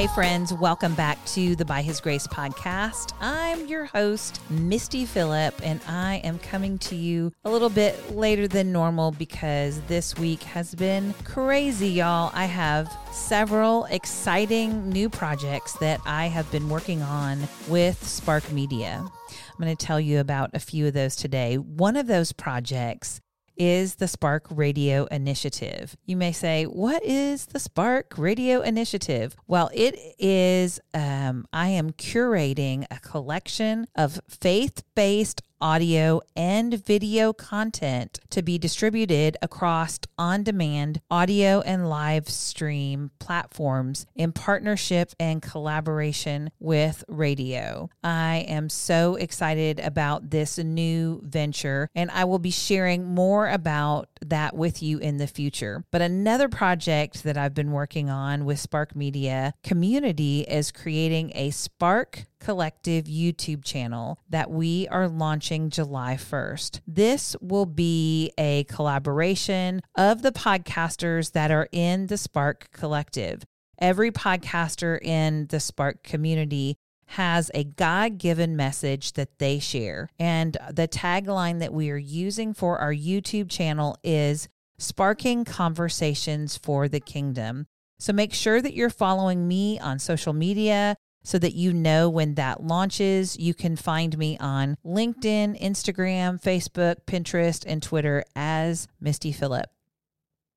Hey, friends, welcome back to the By His Grace podcast. I'm your host, Misty Phillip, and I am coming to you a little bit later than normal because this week has been crazy, y'all. I have several exciting new projects that I have been working on with Spark Media. I'm going to tell you about a few of those today. One of those projects is the Spark Radio Initiative. You may say, What is the Spark Radio Initiative? Well, it is, um, I am curating a collection of faith based audio and video content to be distributed across on demand audio and live stream platforms in partnership and collaboration with radio. I am so excited about this new venture, and I will be sharing more about that with you in the future. But another project that I've been working on with Spark Media Community is creating a Spark Collective YouTube channel that we are launching July 1st. This will be a collaboration of the podcasters that are in the Spark Collective. Every podcaster in the Spark community has a God given message that they share. And the tagline that we are using for our YouTube channel is Sparking Conversations for the Kingdom. So make sure that you're following me on social media so that you know when that launches. You can find me on LinkedIn, Instagram, Facebook, Pinterest, and Twitter as Misty Phillip.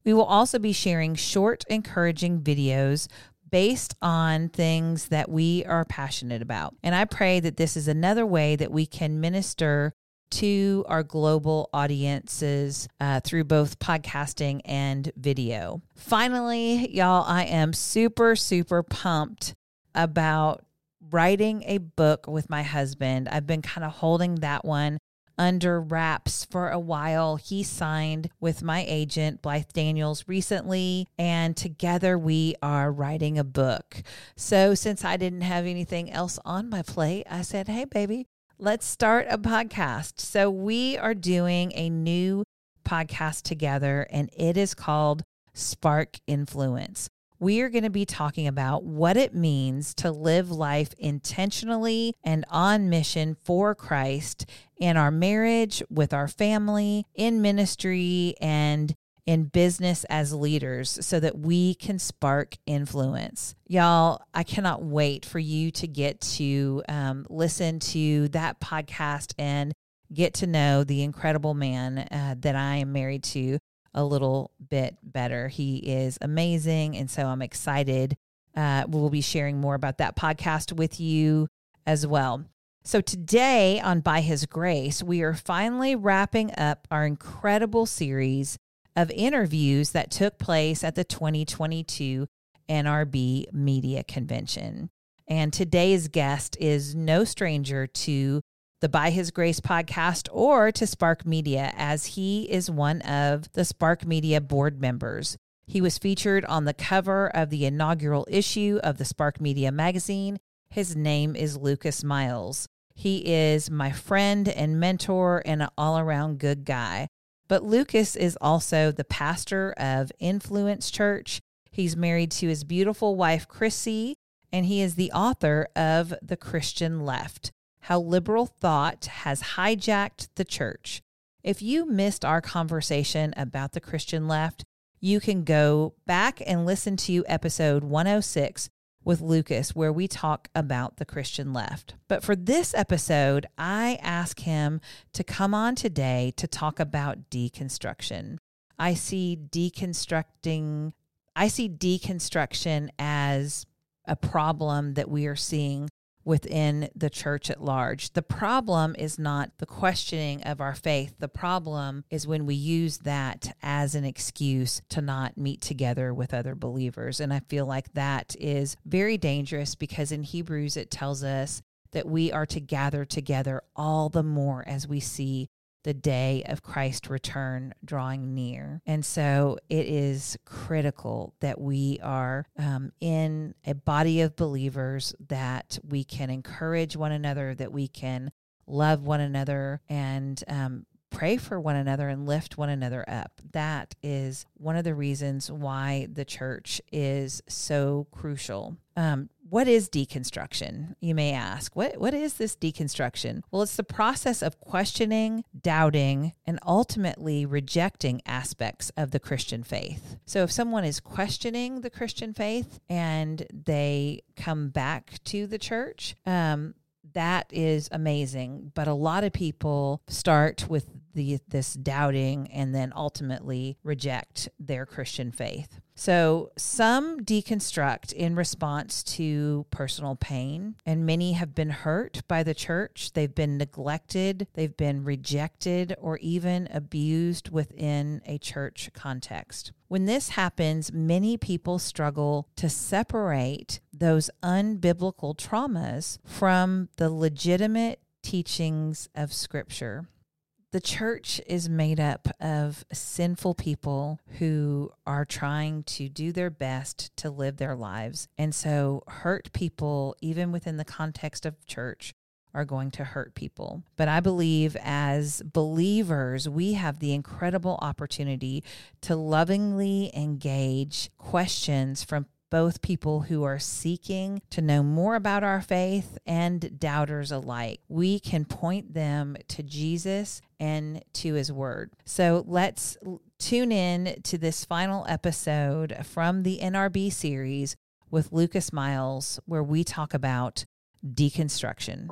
We will also be sharing short, encouraging videos based on things that we are passionate about. And I pray that this is another way that we can minister to our global audiences uh, through both podcasting and video. Finally, y'all, I am super, super pumped about writing a book with my husband. I've been kind of holding that one under wraps for a while. He signed with my agent, Blythe Daniels, recently, and together we are writing a book. So, since I didn't have anything else on my plate, I said, Hey, baby, let's start a podcast. So, we are doing a new podcast together, and it is called Spark Influence we are going to be talking about what it means to live life intentionally and on mission for Christ in our marriage, with our family, in ministry, and in business as leaders so that we can spark influence. Y'all, I cannot wait for you to get to um, listen to that podcast and get to know the incredible man uh, that I am married to a little bit better. He is amazing. And so I'm excited. Uh, we'll be sharing more about that podcast with you as well. So, today on By His Grace, we are finally wrapping up our incredible series of interviews that took place at the 2022 NRB Media Convention. And today's guest is no stranger to the By His Grace podcast or to Spark Media, as he is one of the Spark Media board members. He was featured on the cover of the inaugural issue of the Spark Media magazine. His name is Lucas Miles. He is my friend and mentor and an all around good guy. But Lucas is also the pastor of Influence Church. He's married to his beautiful wife, Chrissy, and he is the author of The Christian Left how liberal thought has hijacked the church. If you missed our conversation about the Christian left, you can go back and listen to episode 106 with Lucas, where we talk about the Christian left. But for this episode, I ask him to come on today to talk about deconstruction. I see deconstructing, I see deconstruction as a problem that we are seeing within the church at large. The problem is not the questioning of our faith. The problem is when we use that as an excuse to not meet together with other believers. And I feel like that is very dangerous because in Hebrews it tells us that we are to gather together all the more as we see the day of Christ's return drawing near. And so it is critical that we are um, in a body of believers that we can encourage one another, that we can love one another, and um, pray for one another and lift one another up. That is one of the reasons why the church is so crucial. Um, what is deconstruction? You may ask. What what is this deconstruction? Well, it's the process of questioning, doubting, and ultimately rejecting aspects of the Christian faith. So if someone is questioning the Christian faith and they come back to the church, um, that is amazing. But a lot of people start with the this doubting and then ultimately reject their Christian faith. So some deconstruct in response to personal pain, and many have been hurt by the church. They've been neglected, they've been rejected, or even abused within a church context. When this happens, many people struggle to separate those unbiblical traumas from the legitimate teachings of Scripture. The church is made up of sinful people who are trying to do their best to live their lives. And so, hurt people, even within the context of church, are going to hurt people. But I believe as believers, we have the incredible opportunity to lovingly engage questions from both people who are seeking to know more about our faith and doubters alike. We can point them to Jesus and to his word. So let's tune in to this final episode from the NRB series with Lucas Miles, where we talk about deconstruction.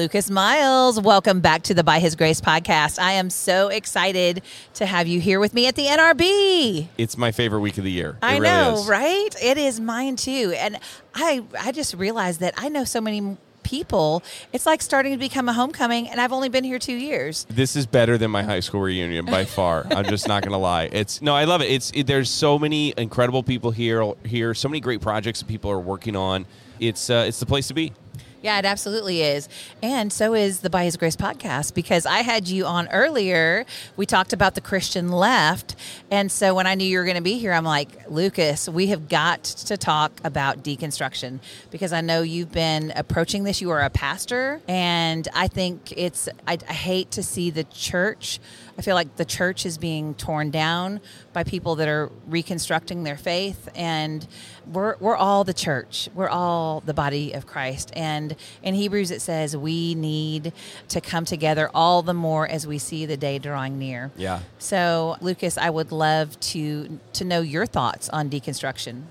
Lucas Miles, welcome back to the By His Grace podcast. I am so excited to have you here with me at the NRB. It's my favorite week of the year. It I know, right? It is mine too. And I I just realized that I know so many people. It's like starting to become a homecoming and I've only been here 2 years. This is better than my high school reunion by far. I'm just not going to lie. It's no, I love it. It's it, there's so many incredible people here here, so many great projects that people are working on. It's uh, it's the place to be. Yeah, it absolutely is. And so is the By His Grace podcast because I had you on earlier. We talked about the Christian left. And so when I knew you were going to be here, I'm like, Lucas, we have got to talk about deconstruction because I know you've been approaching this. You are a pastor. And I think it's, I, I hate to see the church. I feel like the church is being torn down by people that are reconstructing their faith. And we're, we're all the church, we're all the body of Christ. And in Hebrews, it says we need to come together all the more as we see the day drawing near. Yeah. So, Lucas, I would love to to know your thoughts on deconstruction.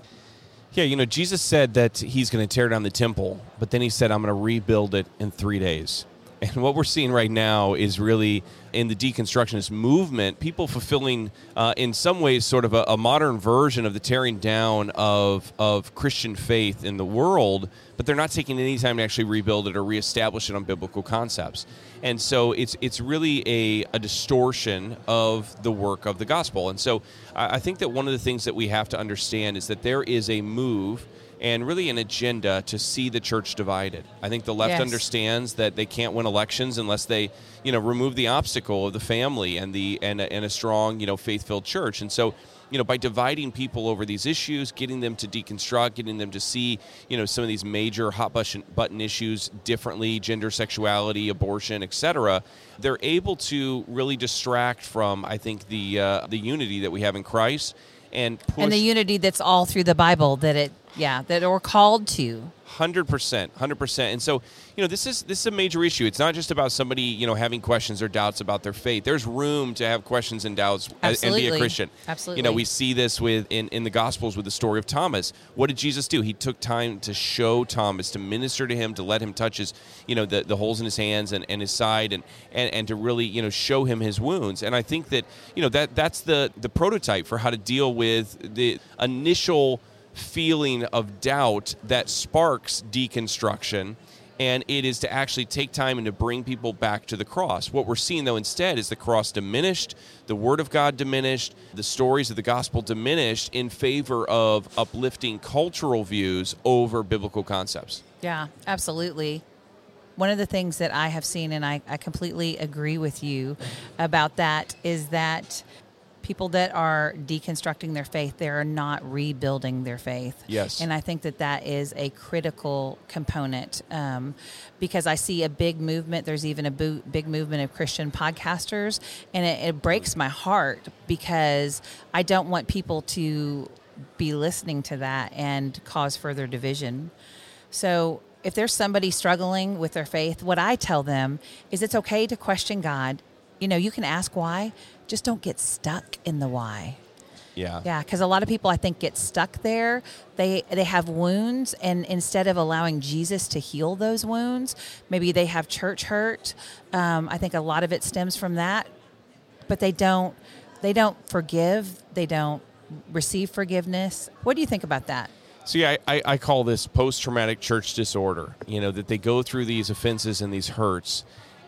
Yeah, you know, Jesus said that he's going to tear down the temple, but then he said, I'm going to rebuild it in three days. And what we're seeing right now is really in the deconstructionist movement, people fulfilling, uh, in some ways, sort of a, a, modern version of the tearing down of, of Christian faith in the world, but they're not taking any time to actually rebuild it or reestablish it on biblical concepts. And so it's it's really a, a distortion of the work of the gospel. And so I, I think that one of the things that we have to understand is that there is a move and really an agenda to see the church divided. I think the left Yes. understands that they can't win elections unless they, you know, remove the obstacle of the family and the and a, and a strong, you know, faith-filled church. And so, you know, by dividing people over these issues, getting them to deconstruct, getting them to see, you know, some of these major hot button issues differently, gender, sexuality, abortion, etc., they're able to really distract from, I think, the uh, the unity that we have in Christ and push And the unity that's all through the Bible that it yeah, that we're called to. Hundred percent, hundred percent. And so, you know, this is this is a major issue. It's not just about somebody, you know, having questions or doubts about their faith. There's room to have questions and doubts a- and be a Christian. Absolutely. You know, we see this with in, in the Gospels with the story of Thomas. What did Jesus do? He took time to show Thomas, to minister to him, to let him touch his, you know, the, the holes in his hands and, and his side, and, and and to really, you know, show him his wounds. And I think that, you know, that that's the the prototype for how to deal with the initial feeling of doubt that sparks deconstruction and it is to actually take time and to bring people back to the cross. What we're seeing, though, instead is the cross diminished, the Word of God diminished, the stories of the gospel diminished in favor of uplifting cultural views over biblical concepts. Yeah, absolutely. One of the things that I have seen, and I, I completely agree with you about that, is that people that are deconstructing their faith, they are not rebuilding their faith. Yes. And I think that that is a critical component um, because I see a big movement. There's even a big movement of Christian podcasters, and it, it breaks my heart because I don't want people to be listening to that and cause further division. So if there's somebody struggling with their faith, what I tell them is it's okay to question God. You know, you can ask why, just don't get stuck in the why. Yeah. Yeah, because a lot of people I think get stuck there. They they have wounds, and instead of allowing Jesus to heal those wounds, maybe they have church hurt. Um, I think a lot of it stems from that, but they don't they don't forgive. They don't receive forgiveness. What do you think about that? See, I, I, I call this post traumatic church disorder. You know, that they go through these offenses and these hurts,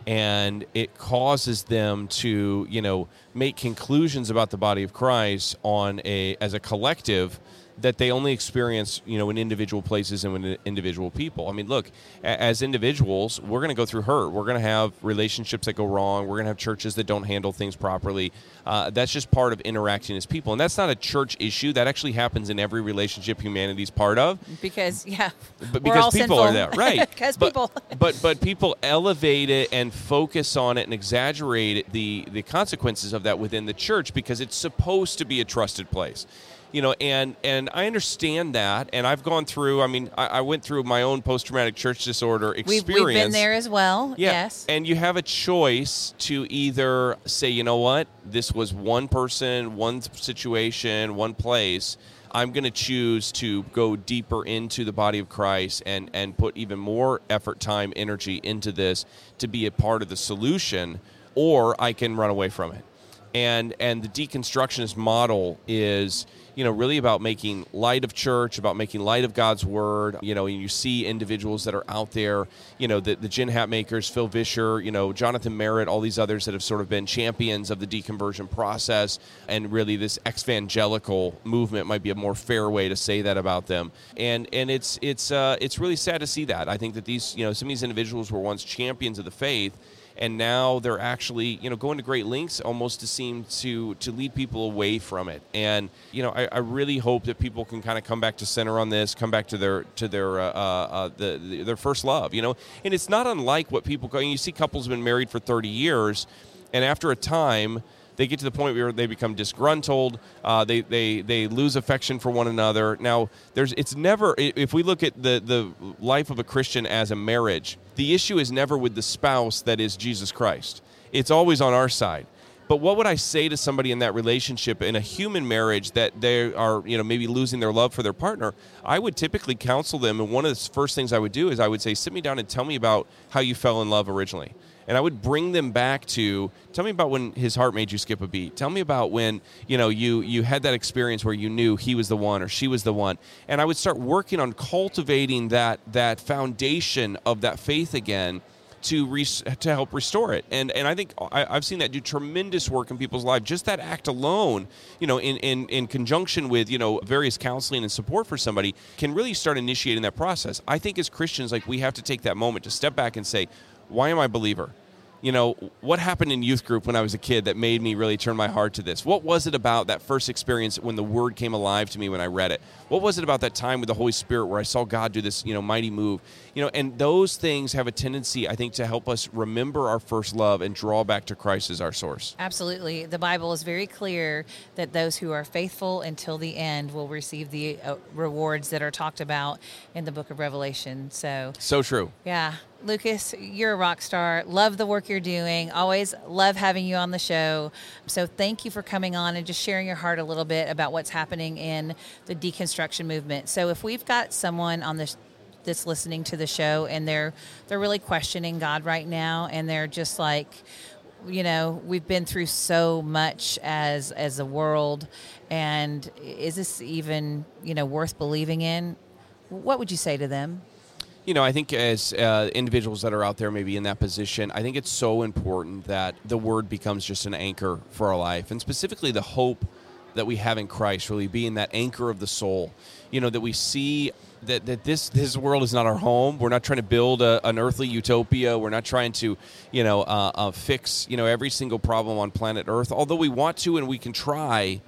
and it causes them to, you know, make conclusions about the body of Christ on a as a collective that they only experience, you know, in individual places and with individual people. I mean, look, as individuals, we're going to go through hurt. We're going to have relationships that go wrong. We're going to have churches that don't handle things properly. Uh, that's just part of interacting as people, and that's not a church issue. That actually happens in every relationship humanity's part of. Because yeah, but because people sinful. are there, right? because people. but but people elevate it and focus on it and exaggerate the the consequences of that within the church because it's supposed to be a trusted place you know and and i understand that and i've gone through i mean i, I went through my own post-traumatic church disorder experience We've, we've been there as well. yeah. Yes. And you have a choice to either say, you know what, this was one person, one situation, one place. I'm going to choose to go deeper into the body of Christ and, and put even more effort, time, energy into this to be a part of the solution, or I can run away from it. And and the deconstructionist model is you know really about making light of church about making light of god's word. You know and you see individuals that are out there you know the, the Jen Hatmakers phil vischer you know jonathan merritt all these others that have sort of been champions of the deconversion process. And really this evangelical movement might be a more fair way to say that about them. And and it's it's uh, it's really sad to see that. I think that these you know some of these individuals were once champions of the faith and now they're actually you know going to great lengths almost to seem to to lead people away from it and you know i, I really hope that people can kind of come back to center on this come back to their to their uh, uh, the, the, their first love you know and it's not unlike what people go you see couples have been married for 30 years and after a time they get to the point where they become disgruntled. Uh, they, they they lose affection for one another. Now, there's it's never if we look at the the life of a Christian as a marriage, the issue is never with the spouse that is Jesus Christ. It's always on our side. But what would I say to somebody in that relationship in a human marriage that they are, you know, maybe losing their love for their partner? I would typically counsel them, and one of the first things I would do is I would say, "Sit me down and tell me about how you fell in love originally." And I would bring them back to tell me about when his heart made you skip a beat. Tell me about when you know you you had that experience where you knew he was the one or she was the one, and I would start working on cultivating that that foundation of that faith again to res- to help restore it. And and I think I, have seen that do tremendous work in people's lives. Just that act alone, you know, in, in in conjunction with you know various counseling and support for somebody, can really start initiating that process. I think as Christians, like we have to take that moment to step back and say, why am I a believer? you know, what happened in youth group when I was a kid that made me really turn my heart to this? What was it about that first experience when the word came alive to me when I read it? What was it about that time with the Holy Spirit where I saw God do this, you know, mighty move? You know, and those things have a tendency, I think, to help us remember our first love and draw back to Christ as our source. Absolutely. The Bible is very clear that those who are faithful until the end will receive the uh, rewards that are talked about in the book of Revelation. So, so true. Yeah. Lucas, you're a rock star. Love the work you're doing. Always love having you on the show. So thank you for coming on and just sharing your heart a little bit about what's happening in the deconstruction movement. So if we've got someone on this that's listening to the show and they're they're really questioning God right now and they're just like you know we've been through so much as as a world and is this even you know worth believing in what would you say to them you know, I think as uh, individuals that are out there, maybe in that position, I think it's so important that the word becomes just an anchor for our life, and specifically the hope that we have in Christ, really being that anchor of the soul. You know, that we see that, that this this world is not our home. We're not trying to build a, an earthly utopia. We're not trying to, you know, uh, uh, fix you know every single problem on planet Earth. Although we want to and we can try,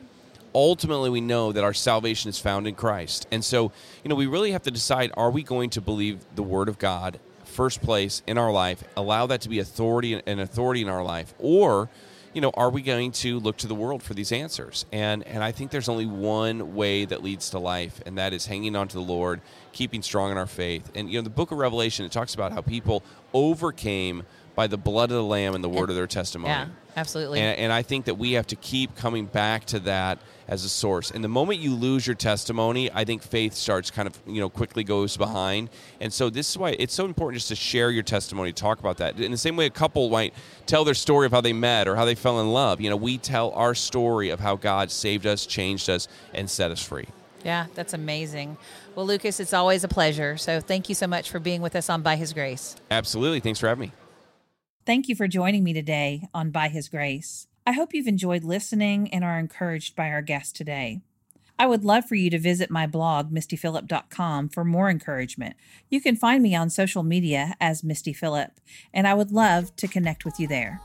ultimately we know that our salvation is found in Christ. And so, you know, we really have to decide: Are we going to believe the Word of God first place in our life? Allow that to be authority and authority in our life, or you know, are we going to look to the world for these answers? And and I think there's only one way that leads to life, and that is hanging on to the Lord, keeping strong in our faith. And you know, the book of Revelation it talks about how people overcame by the blood of the lamb and the word of their testimony. Yeah, absolutely. And, and, I think that we have to keep coming back to that as a source. And the moment you lose your testimony, I think faith starts kind of, you know, quickly goes mm-hmm. behind. And so this is why it's so important just to share your testimony, talk about that. In the same way a couple might tell their story of how they met or how they fell in love, you know, we tell our story of how God saved us, changed us, and set us free. Yeah, that's amazing. Well, Lucas, it's always a pleasure. So thank you so much for being with us on By His Grace. Absolutely. Thanks for having me. Thank you for joining me today on By His Grace. I hope you've enjoyed listening and are encouraged by our guest today. I would love for you to visit my blog, mistyphillip.com, for more encouragement. You can find me on social media as Misty Phillip, and I would love to connect with you there.